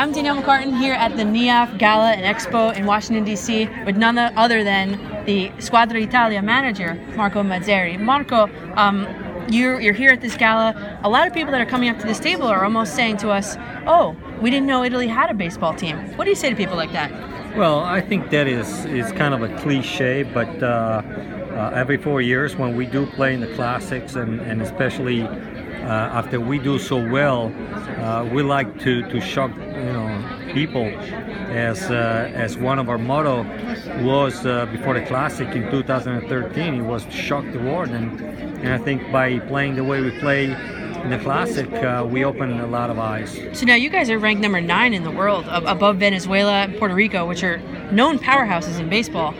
I'm Danielle McCartan here at the NIAF Gala and Expo in Washington, D.C., with none other than the Squadra Italia manager, Marco Mazzieri. Marco, um, you're, you're here at this gala. A lot of people that are coming up to this table are almost saying to us, oh, we didn't know Italy had a baseball team. What do you say to people like that? Well, I think that is, is kind of a cliche, but uh, uh, every four years when we do play in the classics and, and especially after we do so well, uh, we like to, to shock you know people. As uh, as one of our motto was uh, before the classic in 2013 it was shock the world. And and I think by playing the way we play in the classic uh, we opened a lot of eyes. So now you guys are ranked number nine in the world above Venezuela and Puerto Rico which are known powerhouses in baseball.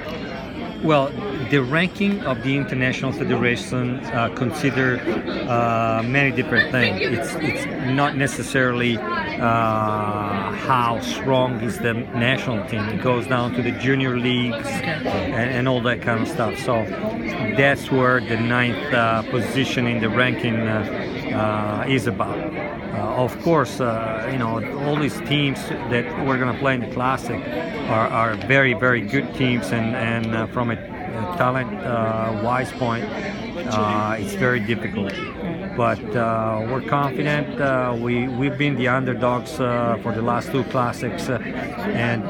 Well the ranking of the international federation uh, consider uh, many different things. It's it's not necessarily uh, how strong is the national team. It goes down to the junior leagues and, and all that kind of stuff. So that's where the ninth uh, position in the ranking uh, uh, is about. of course, you know all these teams that we're going to play in the classic are, are very very good teams, and and from a talent uh, wise point, uh, it's very difficult. But uh, we're confident. Uh, we we've been the underdogs uh, for the last two classics, uh, and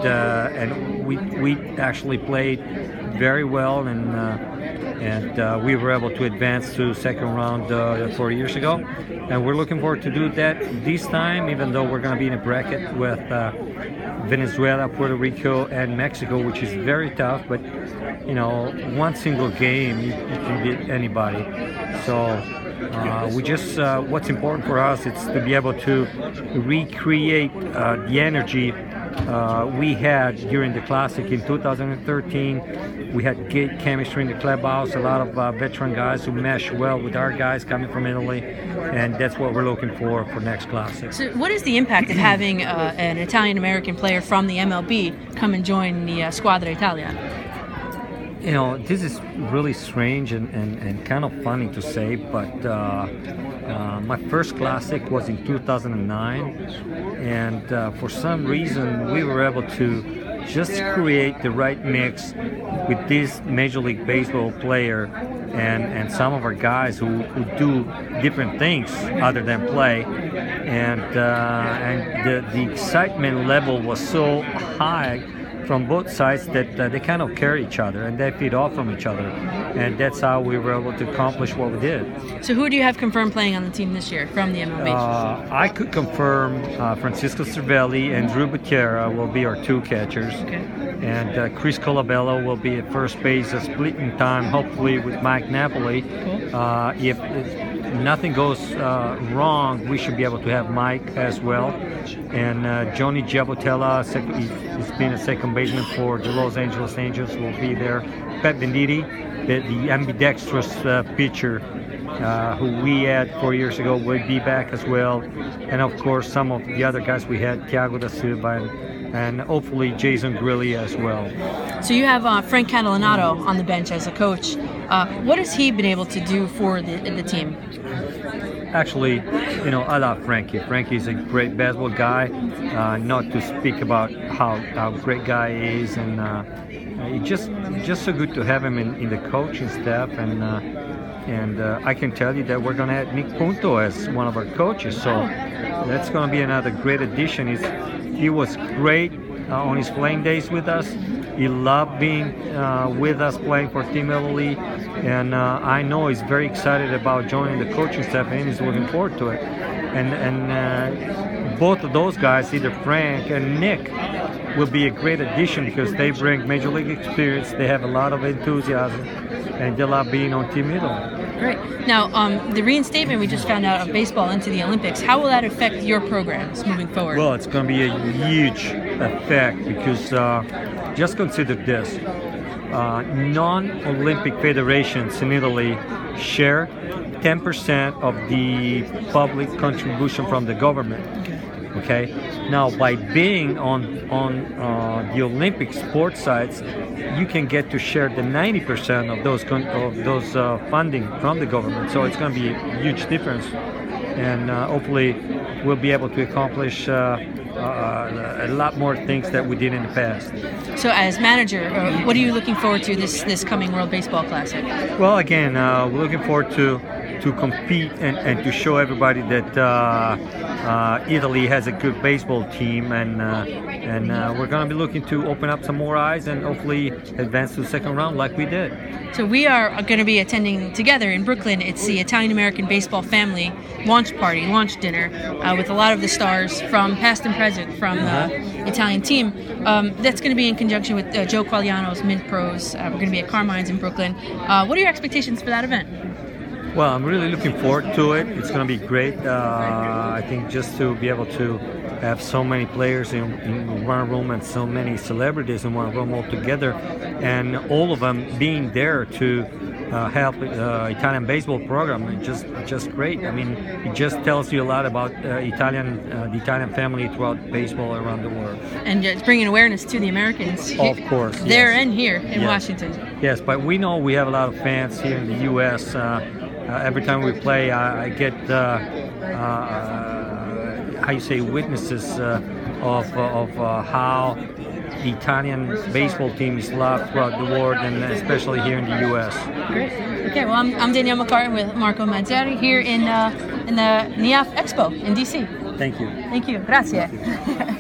and we we actually played very well and and uh, we were able to advance to second round uh, four years ago and we're looking forward to do that this time even though we're going to be in a bracket with uh, Venezuela, Puerto Rico, and Mexico, which is very tough. But you know, one single game you, you can beat anybody. So uh, we just uh, what's important for us is to be able to recreate uh, the energy uh, we had during the classic in 2013. We had great chemistry in the clubhouse, a lot of uh, veteran guys who mesh well with our guys coming from Italy, and that's what we're looking for for next classic. So, what is the impact of having uh, an Italian American player from the MLB come and join the uh, Squadra Italia? You know, this is really strange and, and, and kind of funny to say, but uh, uh, my first classic was in 2009, and uh, for some reason we were able to just create the right mix with this Major League Baseball player and, and some of our guys who, who do different things other than play. And, uh, and the, the excitement level was so high from both sides that uh, they kind of carry each other and they feed off from each other. And that's how we were able to accomplish what we did. So, who do you have confirmed playing on the team this year from the MLB? Uh, I could confirm uh, Francisco Cervelli and Drew Butera will be our two catchers. Okay. And uh, Chris Colabello will be at first base, a splitting time, hopefully, with Mike Napoli. Cool. Uh, if, if nothing goes uh, wrong, we should be able to have Mike as well. And uh, Johnny Giavotella, sec- he's been a second baseman for the Los Angeles Angels, will be there. Pat Venditti, the, the ambidextrous uh, pitcher uh, who we had four years ago, will be back as well. And of course, some of the other guys we had, Thiago da Silva and and hopefully Jason Grilli as well. So you have uh, Frank Catalanotto on the bench as a coach. Uh, what has he been able to do for the, the team? Actually, you know, I love Frankie. Frankie's a great basketball guy. Uh, not to speak about how how great guy is, and uh, it's just just so good to have him in, in the coaching staff. And uh, and uh, I can tell you that we're going to add Nick Punto as one of our coaches. So that's going to be another great addition. He's, he was great uh, on his playing days with us. He loved being uh, with us playing for Team Italy, and uh, I know he's very excited about joining the coaching staff, and he's looking forward to it. And and uh, both of those guys, either Frank and Nick, will be a great addition because they bring major league experience. They have a lot of enthusiasm, and they love being on Team Italy. Great. Now, um, the reinstatement we just found out of baseball into the Olympics, how will that affect your programs moving forward? Well, it's going to be a huge effect because uh, just consider this. Uh, non-Olympic federations in Italy share 10% of the public contribution from the government. Okay. Now, by being on on uh, the Olympic sports sites, you can get to share the 90% of those con- of those uh, funding from the government. So it's going to be a huge difference, and uh, hopefully we'll be able to accomplish uh, uh, a lot more things that we did in the past. So, as manager, uh, what are you looking forward to this this coming World Baseball Classic? Well, again, uh, we're looking forward to to compete and, and to show everybody that uh, uh, Italy has a good baseball team, and uh, and uh, we're going to be looking to open up some more eyes and hopefully advance to the second round like we did. So we are going to be attending together in Brooklyn. It's the Italian American Baseball Family launch party, launch dinner, uh, with a lot of the stars from past and present from the Italian team. Um, that's going to be in conjunction with uh, Joe Quagliano's Mint Pros. Uh, we're going to be at Carmine's in Brooklyn. Uh, what are your expectations for that event? Well, I'm really looking forward to it. It's going to be great. Uh, I think just to be able to have so many players in, in one room and so many celebrities in one room all together, and all of them being there to uh, help uh, Italian baseball program, it's just just great. I mean, it just tells you a lot about uh, Italian uh, the Italian family throughout baseball around the world. And it's bringing awareness to the Americans. Of course, There yes. and here in Yes. Washington. Yes, but we know we have a lot of fans here in the U.S. Uh, every time we play, I, I get uh, uh, how you say witnesses uh, of uh, of uh, how the Italian baseball team is loved throughout the world, and especially here in the U.S. Great. Okay, well, I'm, I'm Danielle McCartan with Marco Mazzieri here in uh, in the NIAF Expo in DC. Thank you. Thank you. Grazie.